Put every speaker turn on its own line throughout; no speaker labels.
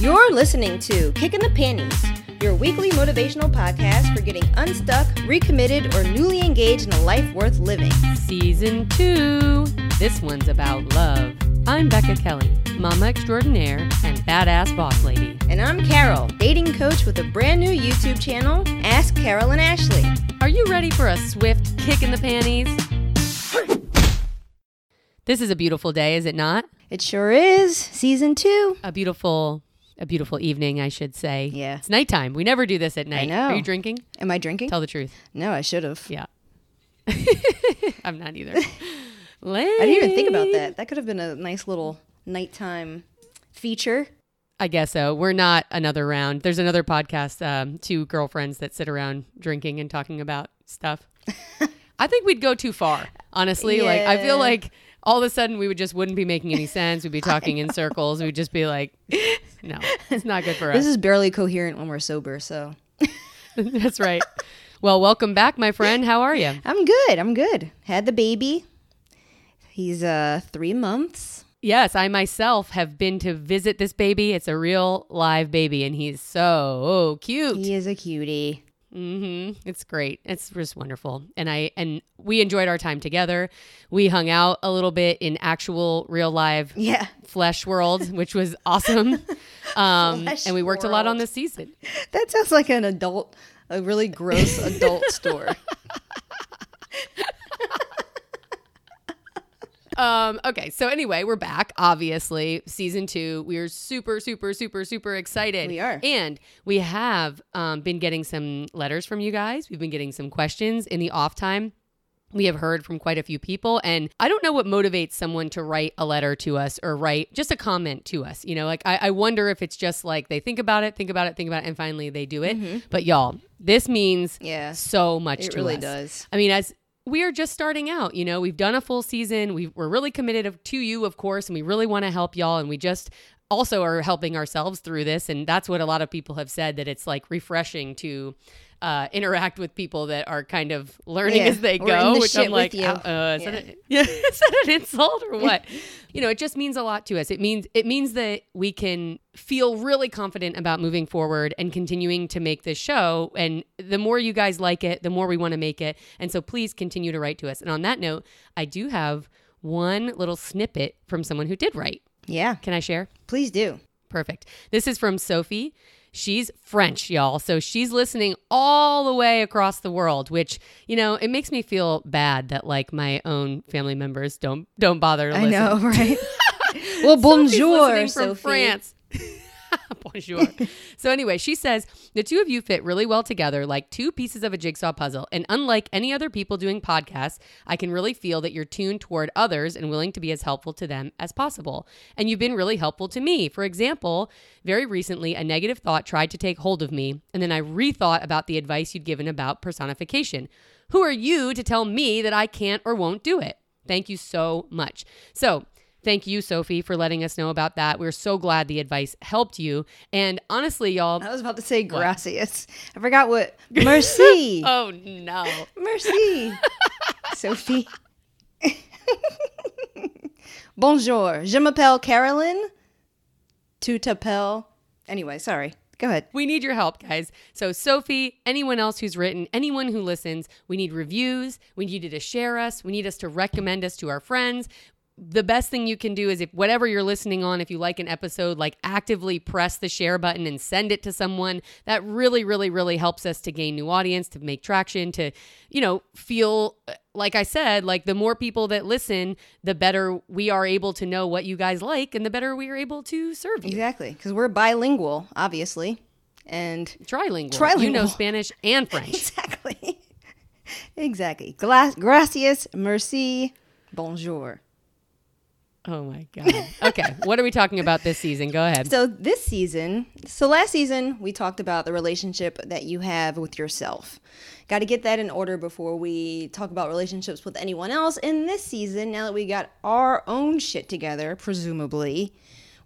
You're listening to Kicking the Panties, your weekly motivational podcast for getting unstuck, recommitted, or newly engaged in a life worth living.
Season 2. This one's about love. I'm Becca Kelly, mama extraordinaire and badass boss lady.
And I'm Carol, dating coach with a brand new YouTube channel, Ask Carol and Ashley.
Are you ready for a swift kick in the panties? This is a beautiful day, is it not?
It sure is. Season two.
A beautiful a beautiful evening, I should say.
Yeah.
It's nighttime. We never do this at night.
I know.
Are you drinking?
Am I drinking?
Tell the truth.
no, I should have.
Yeah. I'm not either.
I didn't even think about that. That could have been a nice little nighttime feature.
I guess so. We're not another round. There's another podcast, um, two girlfriends that sit around drinking and talking about stuff. I think we'd go too far, honestly. Like I feel like all of a sudden we would just wouldn't be making any sense. We'd be talking in circles. We'd just be like, no, it's not good for us.
This is barely coherent when we're sober, so
That's right. Well, welcome back, my friend. How are you?
I'm good. I'm good. Had the baby. He's uh three months.
Yes, I myself have been to visit this baby. It's a real live baby, and he's so cute.
He is a cutie.
Hmm It's great. It's just wonderful. And I and we enjoyed our time together. We hung out a little bit in actual real live
Yeah.
flesh world, which was awesome. Um, and we worked a lot on
world.
this season.
That sounds like an adult, a really gross adult store.
Um, okay, so anyway, we're back. Obviously, season two. We are super, super, super, super excited.
We are.
and we have um, been getting some letters from you guys. We've been getting some questions in the off time. We have heard from quite a few people, and I don't know what motivates someone to write a letter to us or write just a comment to us. You know, like I, I wonder if it's just like they think about it, think about it, think about it, and finally they do it. But y'all, this means
Yeah.
so much to me.
It
to
really
us.
does.
I mean, as we are just starting out, you know, we've done a full season. we we're really committed to you, of course, and we really want to help y'all. And we just also are helping ourselves through this. And that's what a lot of people have said that it's like refreshing to uh, interact with people that are kind of learning
Yeah,
as they go.
the
Which I'm like,
you.
uh, uh, is,
Yeah.
that a, yeah, is that an insult or what? you know, it just means a lot to us. It means it means that we can feel really confident about moving forward and continuing to make this show. And the more you guys like it, the more we want to make it. And so please continue to write to us. And on that note, I do have one little snippet from someone who did write.
Yeah.
Can I share?
Please do.
Perfect. This is from Sophie. She's French, y'all. So she's listening all the way across the world, which, you know, it makes me feel bad that like my own family members don't don't bother to
I
listen.
know, right? well, bonjour,
from
Sophie.
France. Bonjour. so anyway, she says the two of you fit really well together, like two pieces of a jigsaw puzzle. And unlike any other people doing podcasts, I can really feel that you're tuned toward others and willing to be as helpful to them as possible. And you've been really helpful to me. For example, very recently, a negative thought tried to take hold of me, and then I rethought about the advice you'd given about personification. Who are you to tell me that I can't or won't do it? Thank you so much. So, Thank you, Sophie, for letting us know about that. We're so glad the advice helped you. And honestly, y'all,
I was about to say gracias. I forgot what. Merci.
oh no.
Merci. Sophie. Bonjour. Je m'appelle Carolyn. Tu t'appelles. Anyway, sorry. Go ahead.
We need your help, guys. So, Sophie, anyone else who's written, anyone who listens, we need reviews. We need you to share us. We need us to recommend us to our friends. The best thing you can do is if whatever you're listening on, if you like an episode, like actively press the share button and send it to someone. That really, really, really helps us to gain new audience, to make traction, to, you know, feel uh, like I said, like the more people that listen, the better we are able to know what you guys like and the better we are able to serve you.
Exactly. Because we're bilingual, obviously. And
Trilingual. Trilingual. You know Spanish and French.
exactly. exactly. Gla- gracias. Merci. Bonjour.
Oh my God. Okay. what are we talking about this season? Go ahead.
So this season, so last season we talked about the relationship that you have with yourself. Got to get that in order before we talk about relationships with anyone else. In this season, now that we got our own shit together, presumably,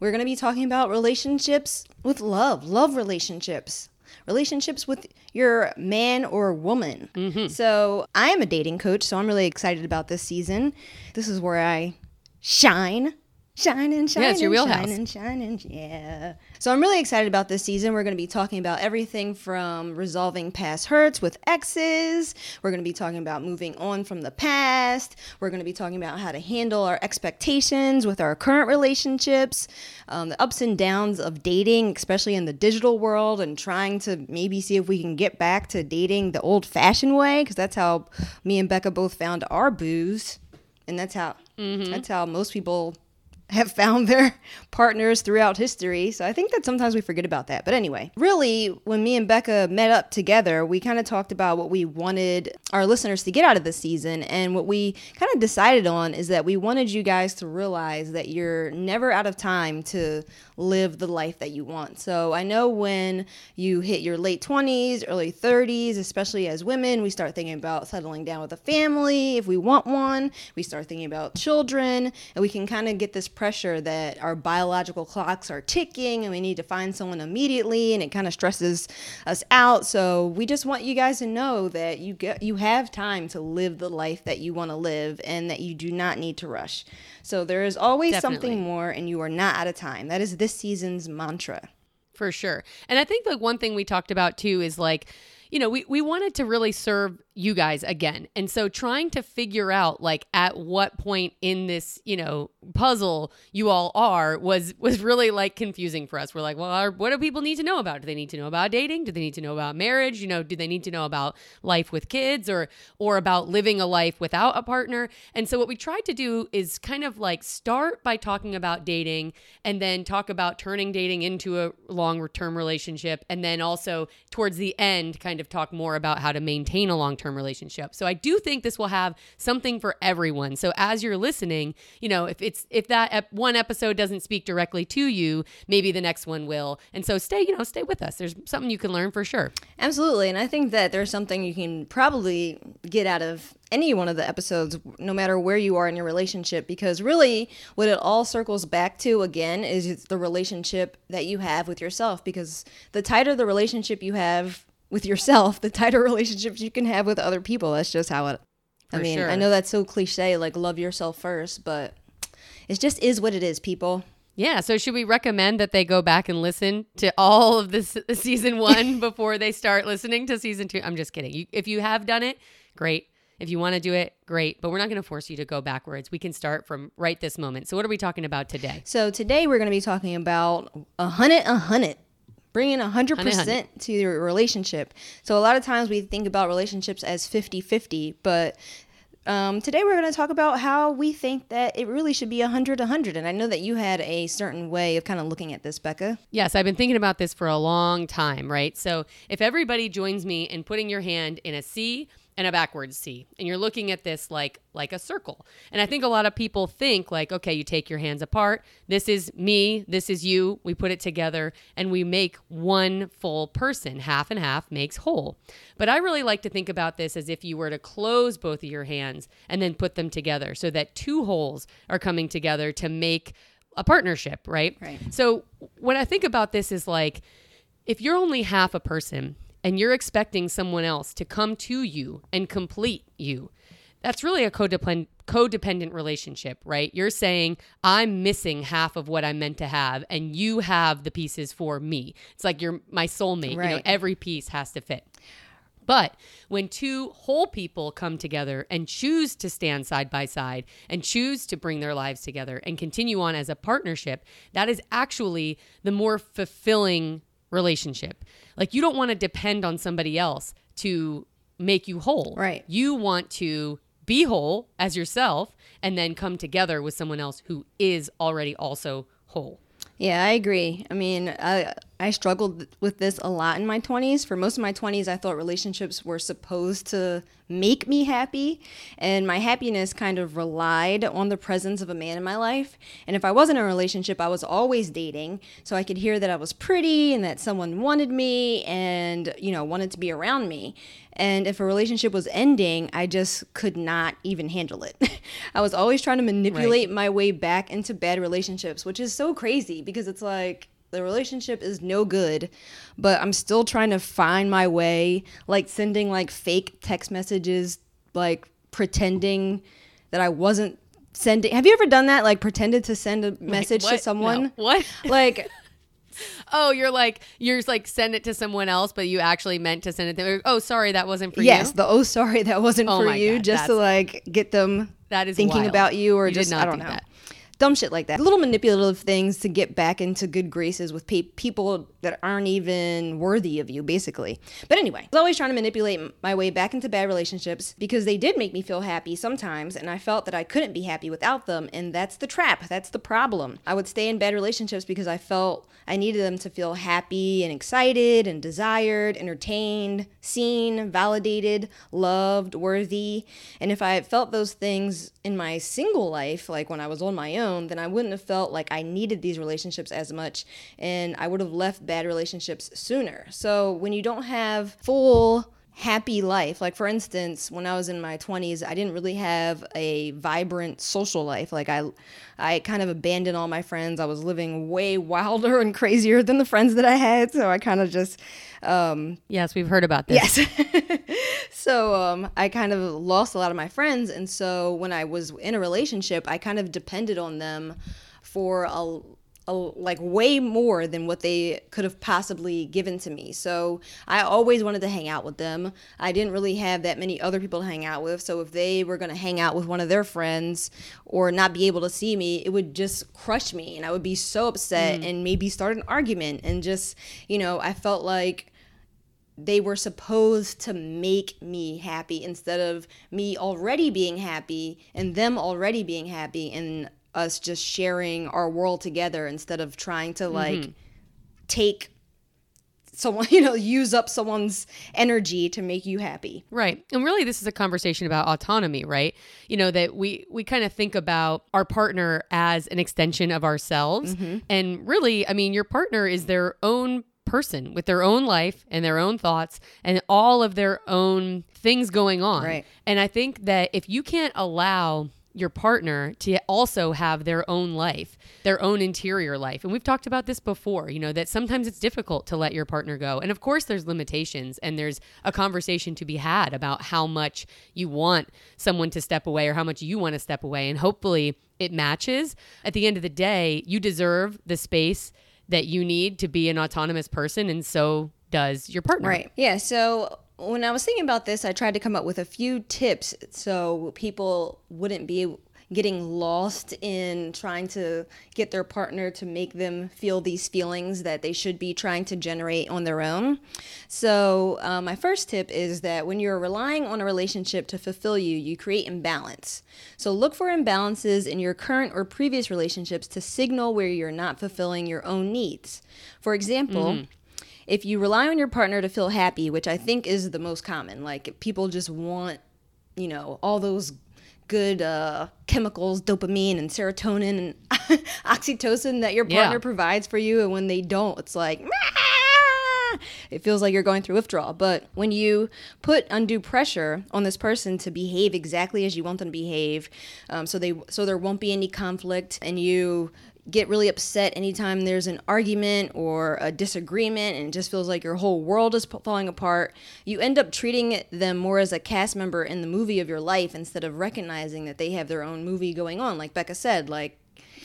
we're going to be talking about relationships with love, love relationships. Relationships with your man or woman. Mm-hmm. So, I am a dating coach, so I'm really excited about this season. This is where I shine Shine and Shining, shining,
it's your wheelhouse.
shining, shining, yeah. So I'm really excited about this season. We're going to be talking about everything from resolving past hurts with exes. We're going to be talking about moving on from the past. We're going to be talking about how to handle our expectations with our current relationships, um, the ups and downs of dating, especially in the digital world, and trying to maybe see if we can get back to dating the old-fashioned way, because that's how me and Becca both found our boos, and that's how Mm-hmm. that's how most people have found their partners throughout history. So I think that sometimes we forget about that. But anyway, really, when me and Becca met up together, we kind of talked about what we wanted our listeners to get out of this season. And what we kind of decided on is that we wanted you guys to realize that you're never out of time to live the life that you want. So I know when you hit your late 20s, early 30s, especially as women, we start thinking about settling down with a family if we want one. We start thinking about children, and we can kind of get this pressure that our biological clocks are ticking and we need to find someone immediately and it kind of stresses us out. So we just want you guys to know that you get you have time to live the life that you want to live and that you do not need to rush. So there is always
Definitely.
something more and you are not out of time. That is this season's mantra.
For sure. And I think like one thing we talked about too is like, you know, we, we wanted to really serve you guys again. And so trying to figure out like at what point in this, you know, puzzle you all are was was really like confusing for us. We're like, well, what do people need to know about? Do they need to know about dating? Do they need to know about marriage? You know, do they need to know about life with kids or or about living a life without a partner? And so what we tried to do is kind of like start by talking about dating and then talk about turning dating into a long-term relationship and then also towards the end kind of talk more about how to maintain a long-term relationship. So I do think this will have something for everyone. So as you're listening, you know, if it's if that ep- one episode doesn't speak directly to you, maybe the next one will. And so stay, you know, stay with us. There's something you can learn for sure.
Absolutely. And I think that there's something you can probably get out of any one of the episodes, no matter where you are in your relationship, because really what it all circles back to again is the relationship that you have with yourself. Because the tighter the relationship you have with yourself, the tighter relationships you can have with other people. That's just how it. I mean,
sure.
I know that's so cliche, like love yourself first, but it just is what it is, people.
Yeah. So should we recommend that they go back and listen to all of this season one before they start listening to season two? I'm just kidding. You, if you have done it, great. If you want to do it, great. But we're not going to force you to go backwards. We can start from right this moment. So what are we talking about today?
So today we're going to be talking about a hundred, a hundred, bringing a hundred
Hundred, hundred.
percent to your relationship. So a lot of times we think about relationships as 50-50, but um, today we're going to talk about how we think that it really should be a hundred, a hundred. And I know that you had a certain way of kind of looking at this, Becca.
Yes, I've been thinking about this for a long time, right? So if everybody joins me in putting your hand in a C and a backwards C, and you're looking at this like like a circle. And I think a lot of people think like, okay, you take your hands apart. This is me, this is you. We put it together and we make one full person. Half and half makes whole. But I really like to think about this as if you were to close both of your hands and then put them together so that two wholes are coming together to make a partnership, right?
Right.
So when I think about this is like if you're only half a person and you're expecting someone else to come to you and complete you, that's really a codependent codependent relationship, right? You're saying I'm missing half of what I'm meant to have and you have the pieces for me. It's like you're my soulmate. You know,
Right.
every piece has to fit. But when two whole people come together and choose to stand side by side and choose to bring their lives together and continue on as a partnership, that is actually the more fulfilling relationship. Like you don't want to depend on somebody else to make you whole.
Right.
You want to be whole as yourself and then come together with someone else who is already also whole.
Yeah, I agree. I mean, I I struggled with this a lot in my 20s. For most of my 20s, I thought relationships were supposed to make me happy, and my happiness kind of relied on the presence of a man in my life. And if I wasn't in a relationship, I was always dating, so I could hear that I was pretty and that someone wanted me and, you know, wanted to be around me. And if a relationship was ending, I just could not even handle it. I was always trying to manipulate my way back into bad relationships, which is so crazy because it's like the relationship is no good, but I'm still trying to find my way, like sending like fake text messages, like pretending that I wasn't sending. Have you ever done that? Like pretended to send a message to someone?
No. What?
Like
Oh, you're like you're like send it to someone else, but you actually meant to send it to. Oh, sorry, that wasn't for
yes,
you.
Yes, the oh sorry that wasn't
Oh
for you,
God,
just to like get them
That is
thinking
wild.
about you or
You
just
not
I don't
do
know.
that.
Dumb shit like that. Little manipulative things to get back into good graces with pe- people that aren't even worthy of you, basically. But anyway, I was always trying to manipulate my way back into bad relationships because they did make me feel happy sometimes, and I felt that I couldn't be happy without them, and that's the trap. That's the problem. I would stay in bad relationships because I felt I needed them to feel happy and excited and desired, entertained, seen, validated, loved, worthy. And if I felt those things in my single life, like when I was on my own, then I wouldn't have felt like I needed these relationships as much and I would have left bad relationships sooner. So when you don't have full happy life. Like for instance, when I was in my 20s, I didn't really have a vibrant social life. Like I I kind of abandoned all my friends. I was living way wilder and crazier than the friends that I had, so I kind of just um
Yes, we've heard about this.
Yes. so um, I kind of lost a lot of my friends, and so when I was in a relationship, I kind of depended on them for a, a like way more than what they could have possibly given to me. So I always wanted to hang out with them. I didn't really have that many other people to hang out with. So if they were going to hang out with one of their friends or not be able to see me, it would just crush me, and I would be so upset mm. and maybe start an argument and just you know I felt like they were supposed to make me happy instead of me already being happy and them already being happy and us just sharing our world together instead of trying to like take someone you know use up someone's energy to make you happy
Right. And really this is a conversation about autonomy, right? You know that we we kind of think about our partner as an extension of ourselves.
Mm-hmm.
And really, I mean, your partner is their own person with their own life and their own thoughts and all of their own things going on.
Right.
And I think that if you can't allow your partner to also have their own life, their own interior life. And we've talked about this before, you know, that sometimes it's difficult to let your partner go. And of course, there's limitations and there's a conversation to be had about how much you want someone to step away or how much you want to step away. And hopefully it matches. At the end of the day, you deserve the space that you need to be an autonomous person. And so does your partner.
Right. Yeah. So when I was thinking about this, I tried to come up with a few tips so people wouldn't be getting lost in trying to get their partner to make them feel these feelings that they should be trying to generate on their own. So, uh, my first tip is that when you're relying on a relationship to fulfill you, you create imbalance. So, look for imbalances in your current or previous relationships to signal where you're not fulfilling your own needs. For example, if you rely on your partner to feel happy, which I think is the most common, like people just want, you know, all those good uh, chemicals, dopamine and serotonin and oxytocin that your
Yeah.
partner provides for you, and when they don't, it's like. It feels like you're going through withdrawal. But when you put undue pressure on this person to behave exactly as you want them to behave, um, so they so there won't be any conflict, and you get really upset anytime there's an argument or a disagreement and it just feels like your whole world is falling apart, you end up treating them more as a cast member in the movie of your life instead of recognizing that they have their own movie going on. Like Becca said, like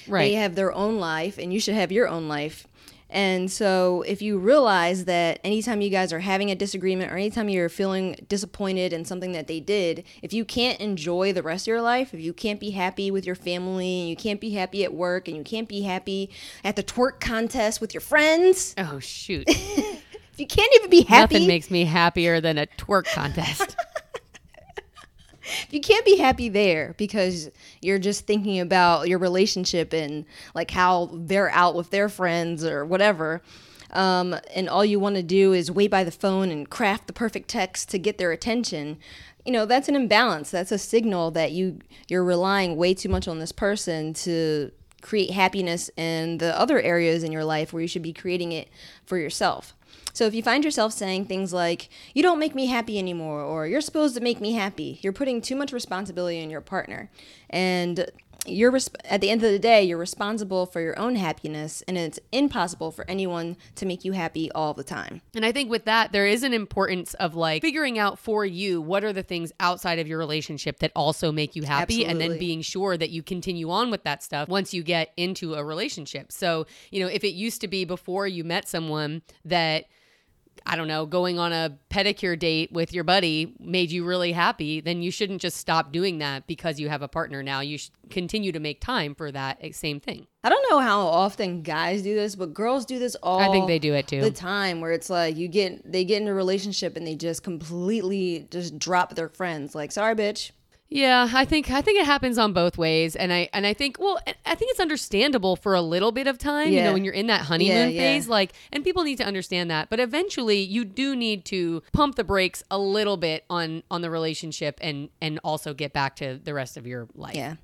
Right.
they have their own life and you should have your own life. And so, if you realize that anytime you guys are having a disagreement or anytime you're feeling disappointed in something that they did, if you can't enjoy the rest of your life, if you can't be happy with your family, and you can't be happy at work, and you can't be happy at the twerk contest with your friends,
Oh, shoot.
if you can't even be happy,
Nothing makes me happier than a twerk contest.
you can't be happy there because you're just thinking about your relationship and like how they're out with their friends or whatever. Um, and all you want to do is wait by the phone and craft the perfect text to get their attention. You know that's an imbalance. That's a signal that you you're relying way too much on this person to create happiness in the other areas in your life where you should be creating it for yourself so if you find yourself saying things like, you don't make me happy anymore, or you're supposed to make me happy, you're putting too much responsibility on your partner. And you're resp- at the end of the day, you're responsible for your own happiness, and it's impossible for anyone to make you happy all the time.
And I think with that, there is an importance of like figuring out for you what are the things outside of your relationship that also make you happy, and then being sure that you continue on with that stuff once you get into a relationship. So, you know, if it used to be before you met someone that I don't know, going on a pedicure date with your buddy made you really happy, then you shouldn't just stop doing that because you have a partner now. You should continue to make time for that same thing.
I don't know how often guys do this, but girls do this all
I think they do it too.
the time where it's like you get they get in a relationship and they just completely just drop their friends. Like, sorry, bitch.
Yeah, I think I think it happens on both ways, and I and I think well, I think it's understandable for a little bit of time. You know, when you're in that honeymoon
Yeah, yeah.
phase, like, and people need to understand that. But eventually, you do need to pump the brakes a little bit on on the relationship, and and also get back to the rest of your life.
Yeah.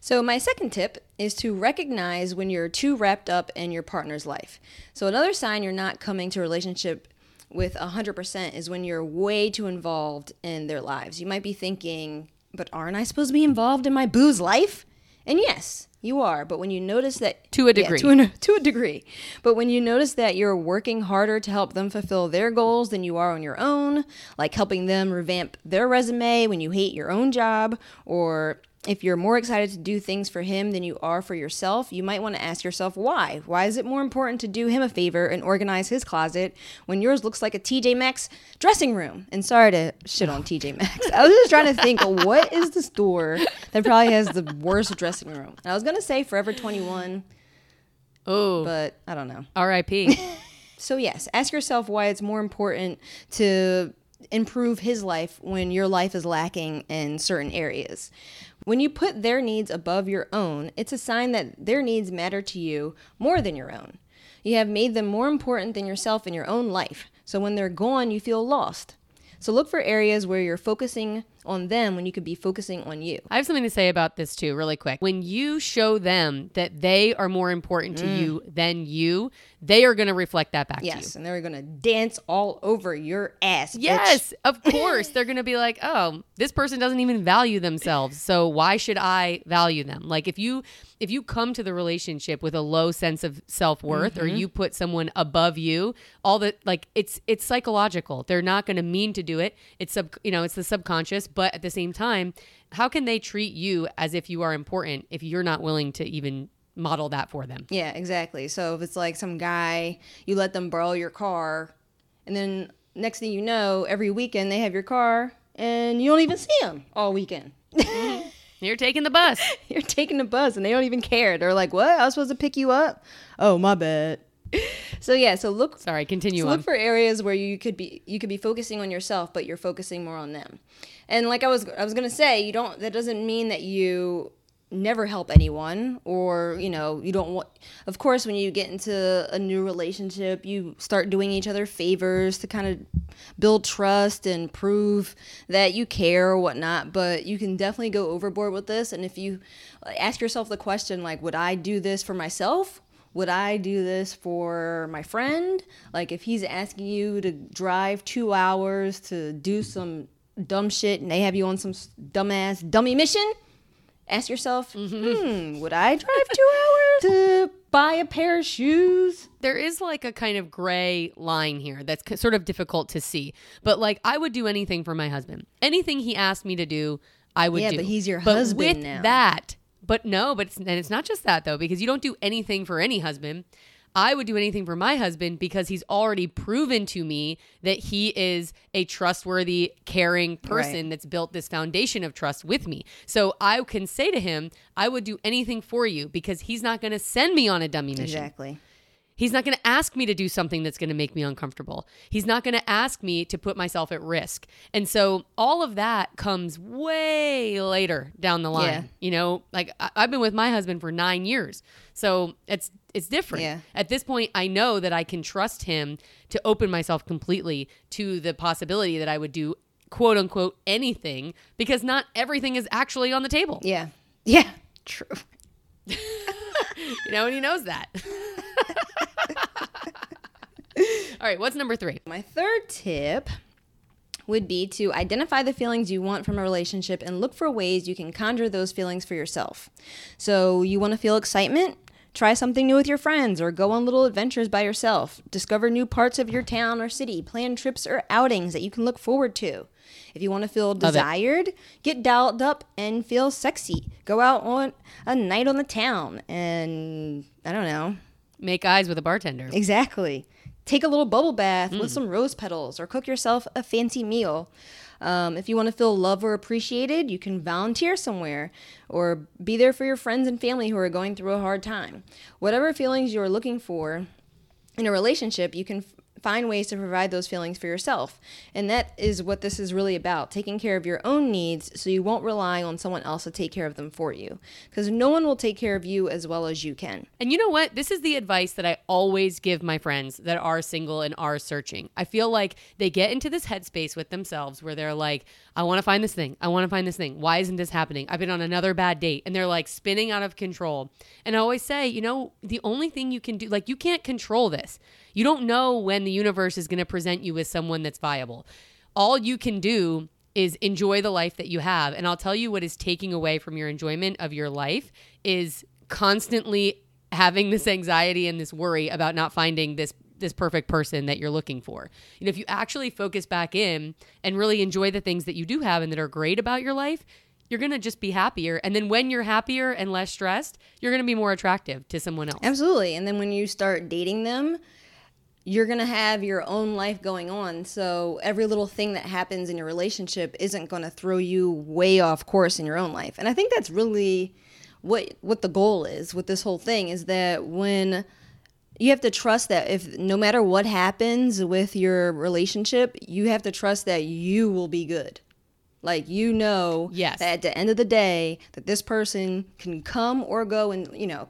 So, my second tip is to recognize when you're too wrapped up in your partner's life. So, another sign you're not coming to a relationship with 100% is when you're way too involved in their lives. You might be thinking, but aren't I supposed to be involved in my boo's life? And yes, you are. But when you notice that.
To a degree, Yeah,
to, an, to a degree. But when you notice that you're working harder to help them fulfill their goals than you are on your own, like helping them revamp their resume when you hate your own job, or if you're more excited to do things for him than you are for yourself, you might want to ask yourself why. Why is it more important to do him a favor and organize his closet when yours looks like a TJ Maxx dressing room? And sorry to shit on TJ Maxx. I was just trying to think what is the store that probably has the worst dressing room. And I was going to say Forever 21,
Oh,
but I don't know.
R.I.P.
So, yes, ask yourself why it's more important to improve his life when your life is lacking in certain areas. When you put their needs above your own, it's a sign that their needs matter to you more than your own. You have made them more important than yourself in your own life. So, when they're gone, you feel lost. So, look for areas where you're focusing on them when you could be focusing on you.
I have something to say about this too, really quick. When you show them that they are more important to you mm. than you, they are going to reflect that back to you.
Yes, and they're gonna dance all over your ass. bitch.
Yes, of course. They're going to be like, "Oh, this person doesn't even value themselves. So why should I value them?" Like if you if you come to the relationship with a low sense of self-worth or mm-hmm. you put someone above you, all the like it's it's psychological. They're not going to mean to do it. It's sub, you know, it's the subconscious, but at the same time, how can they treat you as if you are important if you're not willing to even model that for them?
Yeah, exactly. So if it's like some guy, you let them borrow your car, and then next thing you know, every weekend they have your car, and you don't even see them all weekend. Mm-hmm.
You're taking the bus.
You're taking the bus, and they don't even care. They're like, "What? I was supposed to pick you up? Oh, my bad." So yeah, so look
Sorry, continue
so
on.
look for areas where you could be you could be focusing on yourself, but you're focusing more on them. And like I was I was gonna say, you don't that doesn't mean that you never help anyone or you know you don't want of course when you get into a new relationship you start doing each other favors to kind of build trust and prove that you care or whatnot but you can definitely go overboard with this and if you ask yourself the question like would i do this for myself would I do this for my friend? Like, if he's asking you to drive two hours to do some dumb shit and they have you on some dumbass dummy mission, ask yourself, hmm, would I drive two hours to buy a pair of shoes?
there is like a kind of gray line here that's sort of difficult to see. But like, I would do anything for my husband. Anything he asked me to do, I would do.
Yeah,
do.
but he's your
But
husband
with
now.
that, but no, but it's, and it's not just that though, because you don't do anything for any husband. I would do anything for my husband because he's already proven to me that he is a trustworthy, caring person
Right.
that's built this foundation of trust with me. So I can say to him, I would do anything for you because he's not going to send me on a dummy mission.
Exactly.
He's not going to ask me to do something that's going to make me uncomfortable. He's not going to ask me to put myself at risk. And so all of that comes way later down the line.
Yeah.
You know, like I- I've been with my husband for 9 years. So it's it's different.
Yeah.
At this point I know that I can trust him to open myself completely to the possibility that I would do quote unquote anything because not everything is actually on the table.
Yeah. Yeah. True.
You know, and he knows that. All right, what's number 3?
My third tip would be to identify the feelings you want from a relationship and look for ways you can conjure those feelings for yourself. So, you want to feel excitement? Try something new with your friends or go on little adventures by yourself. Discover new parts of your town or city. Plan trips or outings that you can look forward to. If you want to feel desired, get dolled up and feel sexy. Go out on a night on the town and I don't know.
Make eyes with a bartender.
Exactly. Take a little bubble bath with some rose petals or cook yourself a fancy meal. Um, if you want to feel loved or appreciated, you can volunteer somewhere or be there for your friends and family who are going through a hard time. Whatever feelings you are looking for in a relationship, you can find ways to provide those feelings for yourself. And that is what this is really about taking care of your own needs so you won't rely on someone else to take care of them for you. Because no one will take care of you as well as you can.
And you know what? This is the advice that I always give my friends that are single and are searching. I feel like they get into this headspace with themselves where they're like, I want to find this thing. I want to find this thing. Why isn't this happening? I've been on another bad date. And they're like spinning out of control. And I always say, you know, the only thing you can do, like, you can't control this. You don't know when the universe is going to present you with someone that's viable. All you can do is enjoy the life that you have. And I'll tell you what is taking away from your enjoyment of your life is constantly having this anxiety and this worry about not finding this this perfect person that you're looking for. You know, if you actually focus back in and really enjoy the things that you do have and that are great about your life, you're going to just be happier. And then when you're happier and less stressed, you're going to be more attractive to someone else.
Absolutely. And then when you start dating them, you're going to have your own life going on. So every little thing that happens in your relationship isn't going to throw you way off course in your own life. And I think that's really what what the goal is with this whole thing is that when you have to trust that if no matter what happens with your relationship, you have to trust that you will be good. Like you know
Yes.
that at the end of the day that this person can come or go and you know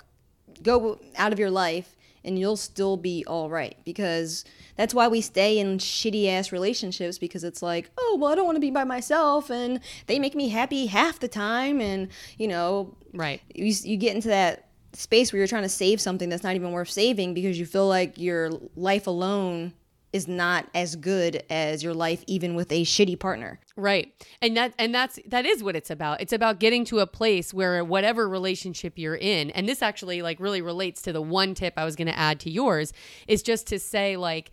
go out of your life and you'll still be all right because that's why we stay in shitty ass relationships because it's like oh well i don't want to be by myself and they make me happy half the time and you know
Right.
you, you get into that space where you're trying to save something that's not even worth saving because you feel like your life alone is not as good as your life even with a shitty partner
Right. And that and that's that is what it's about. It's about getting to a place where whatever relationship you're in, and this actually like really relates to the one tip I was going to add to yours is just to say like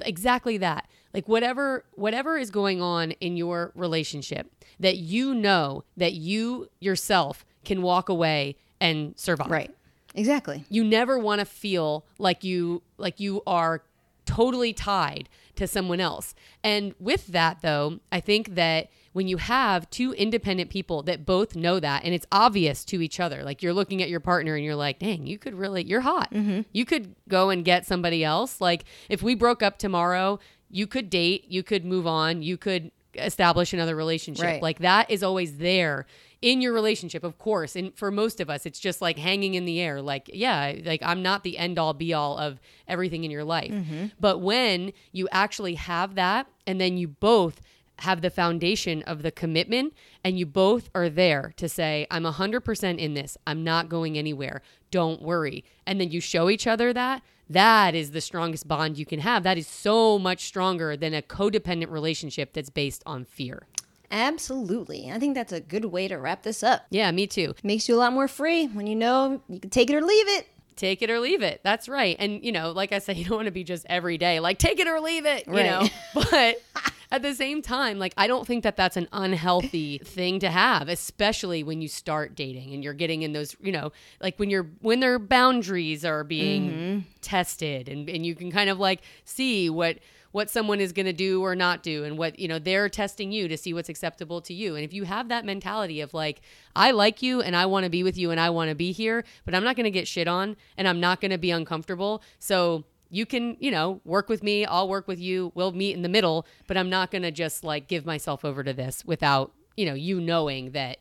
exactly that. Like whatever whatever is going on in your relationship that you know that you yourself can walk away and survive.
right exactly
You never want to feel like you like you are totally tied to someone else. And with that though, I think that when you have two independent people that both know that and it's obvious to each other, like you're looking at your partner and you're like, dang, you could really, you're hot. Mm-hmm. You could go and get somebody else. Like if we broke up tomorrow, you could date, you could move on, you could establish another relationship.
Right.
Like that is always there in your relationship, of course. And for most of us, it's just like hanging in the air. Like, yeah, like I'm not the end all be all of everything in your life. Mm-hmm. But when you actually have that, and then you both have the foundation of the commitment, and you both are there to say, I'm 100% in this, I'm not going anywhere, don't worry. And then you show each other that. That is the strongest bond you can have. That is so much stronger than a codependent relationship that's based on fear.
Absolutely i think that's a good way to wrap this up
Yeah, me too.
makes you a lot more free when you know you can take it or leave it
take it or leave it. That's right. And you know, like I said, you don't want to be just every day like take it or leave it, you
Right.
know. But at the same time, like I don't think that that's an unhealthy thing to have, especially when you start dating and you're getting in those, you know, like when you're when their boundaries are being mm-hmm. tested and and you can kind of like see what what someone is going to do or not do and what you know they're testing you to see what's acceptable to you. And if you have that mentality of like i like you and i want to be with you and i want to be here but i'm not going to get shit on and i'm not going to be uncomfortable. So you can you know work with me i'll work with you we'll meet in the middle but i'm not going to just like give myself over to this without you know you knowing that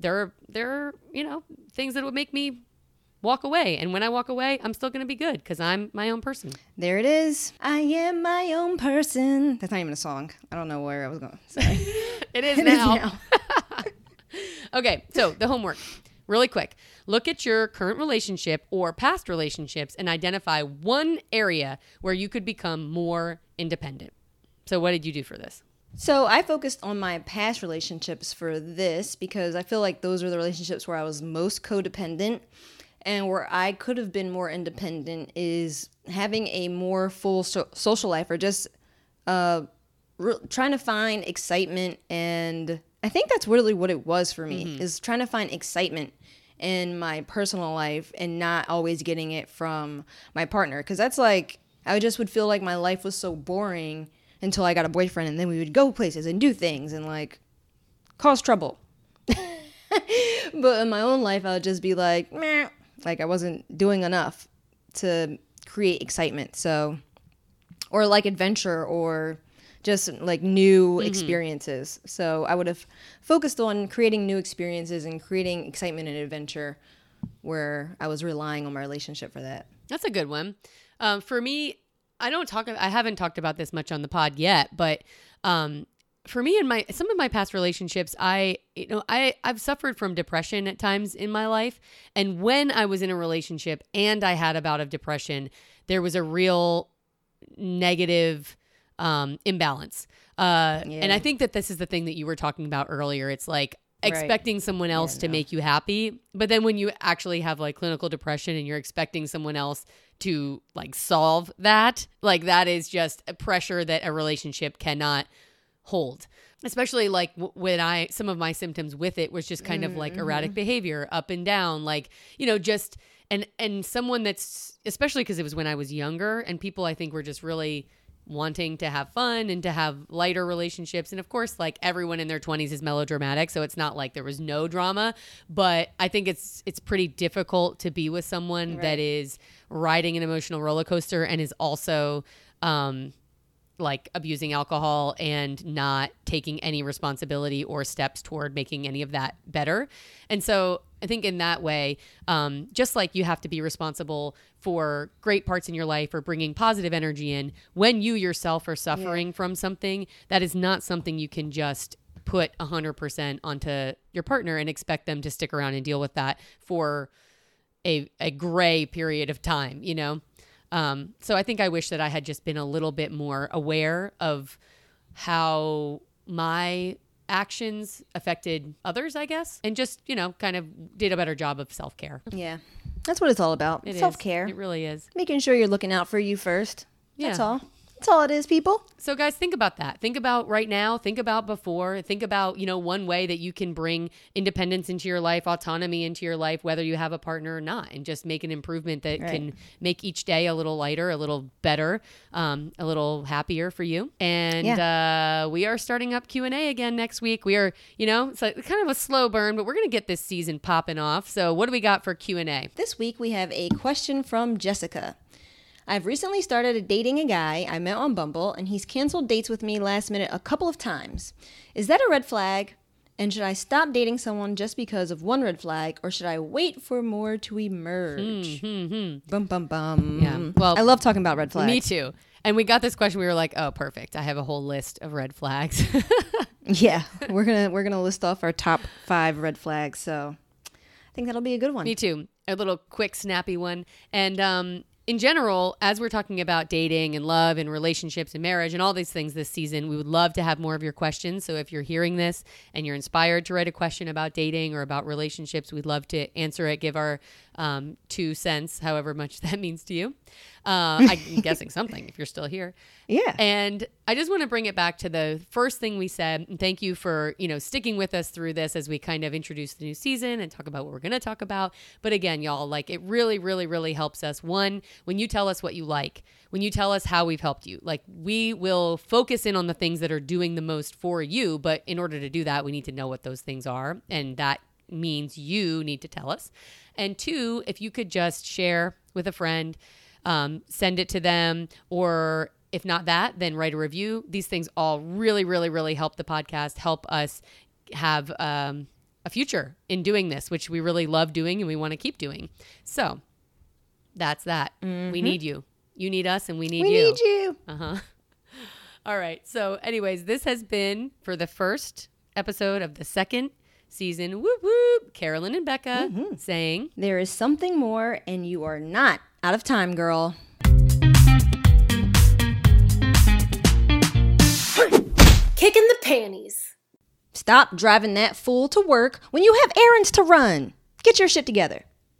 there are there are you know things that would make me walk away and when i walk away i'm still going to be good because i'm my own person
There it is. I am my own person. That's not even a song. I don't know where I was going. Sorry.
it is
It is
now.
now.
Okay, so the homework. Really quick. Look at your current relationship or past relationships and identify one area where you could become more independent. So, what did you do for this?
So I focused on my past relationships for this because I feel like those are the relationships where I was most codependent and where I could have been more independent is having a more full so- social life or just uh, re- trying to find excitement and I think that's really what it was for me is trying to find excitement in my personal life and not always getting it from my partner because that's like I just would feel like my life was so boring until I got a boyfriend and then we would go places and do things and like cause trouble. but in my own life I would just be like, Meh, like I wasn't doing enough to create excitement. So or like adventure or just like new experiences. So I would have focused on creating new experiences and creating excitement and adventure where I was relying on my relationship for that.
That's a good one. Um, for me, I don't talk. I haven't talked about this much on the pod yet, but um, for me in my some of my past relationships, I you know I I've suffered from depression at times in my life, and when I was in a relationship and I had a bout of depression, there was a real negative um, imbalance. Uh, And I think that this is the thing that you were talking about earlier. It's like
Right.
expecting someone else to
no.
make you happy, but then when you actually have like clinical depression and you're expecting someone else to like solve that, like that is just a pressure that a relationship cannot hold. Especially like when I some of my symptoms with it was just kind of like erratic behavior, up and down, like you know just and and someone that's especially because it was when I was younger and people I think were just really wanting to have fun and to have lighter relationships and of course like everyone in their 20s is melodramatic so it's not like there was no drama but i think it's it's pretty difficult to be with someone that
Right.
is riding an emotional roller coaster and is also um like abusing alcohol and not taking any responsibility or steps toward making any of that better. And so I think in that way, um, just like you have to be responsible for great parts in your life or bringing positive energy in, when you yourself are suffering from something, that is not something you can just put 100% onto your partner and expect them to stick around and deal with that for a, a gray period of time, you know? Um, so I think I wish that I had just been a little bit more aware of how my actions affected others, I guess, and just, you know, kind of did a better job of self care.
Yeah. That's what it's all about. Self care.
It really is.
Making sure you're looking out for you first. That's all. That's all it is, people.
So guys, think about that. Think about right now, think about before, think about, you know, one way that you can bring independence into your life, autonomy into your life whether you have a partner or not and just make an improvement that
Right.
can make each day a little lighter, a little better, um, a little happier for you. And uh, we are starting up Q&A again next week. We are, you know, it's like kind of a slow burn, but we're going to get this season popping off. So what do we got for Q&A?
This week we have a question from Jessica. I've recently started dating a guy I met on Bumble, and he's canceled dates with me last minute a couple of times. Is that a red flag? And should I stop dating someone just because of one red flag, or should I wait for more to emerge? Bum bum bum.
Hmm, Yeah, well,
I love talking about red flags.
Me too. And we got this question. We were like, "Oh, perfect! I have a whole list of red flags."
Yeah, we're gonna we're gonna list off our top five red flags. So I think that'll be a good one.
Me too. A little quick, snappy one. And um, in general, as we're talking about dating and love and relationships and marriage and all these things this season, we would love to have more of your questions. So if you're hearing this and you're inspired to write a question about dating or about relationships, we'd love to answer it, give our um, two cents, however much that means to you. Uh, I'm guessing something if you're still here.
Yeah.
And I just want to bring it back to the first thing we said. And thank you for, you know, sticking with us through this as we kind of introduce the new season and talk about what we're going to talk about. But again, y'all, like it really, really, really helps us. One, when you tell us what you like, when you tell us how we've helped you, like we will focus in on the things that are doing the most for you. But in order to do that, we need to know what those things are. And that means you need to tell us. And two, if you could just share with a friend, um, send it to them, or if not that, then write a review. These things all really, really, really help the podcast, help us have um, a future in doing this, which we really love doing and we want to keep doing. So that's that. We need you. You need us, and we need
Mm-hmm. we
you.
need you.
Uh huh. All right. So, anyways, this has been for the first episode of the second season. Whoop whoop. Carolyn and Becca
Mm-hmm.
saying.
There is something more, and you are not out of time, girl.
Kicking the panties.
Stop driving that fool to work when you have errands to run. Get your shit together.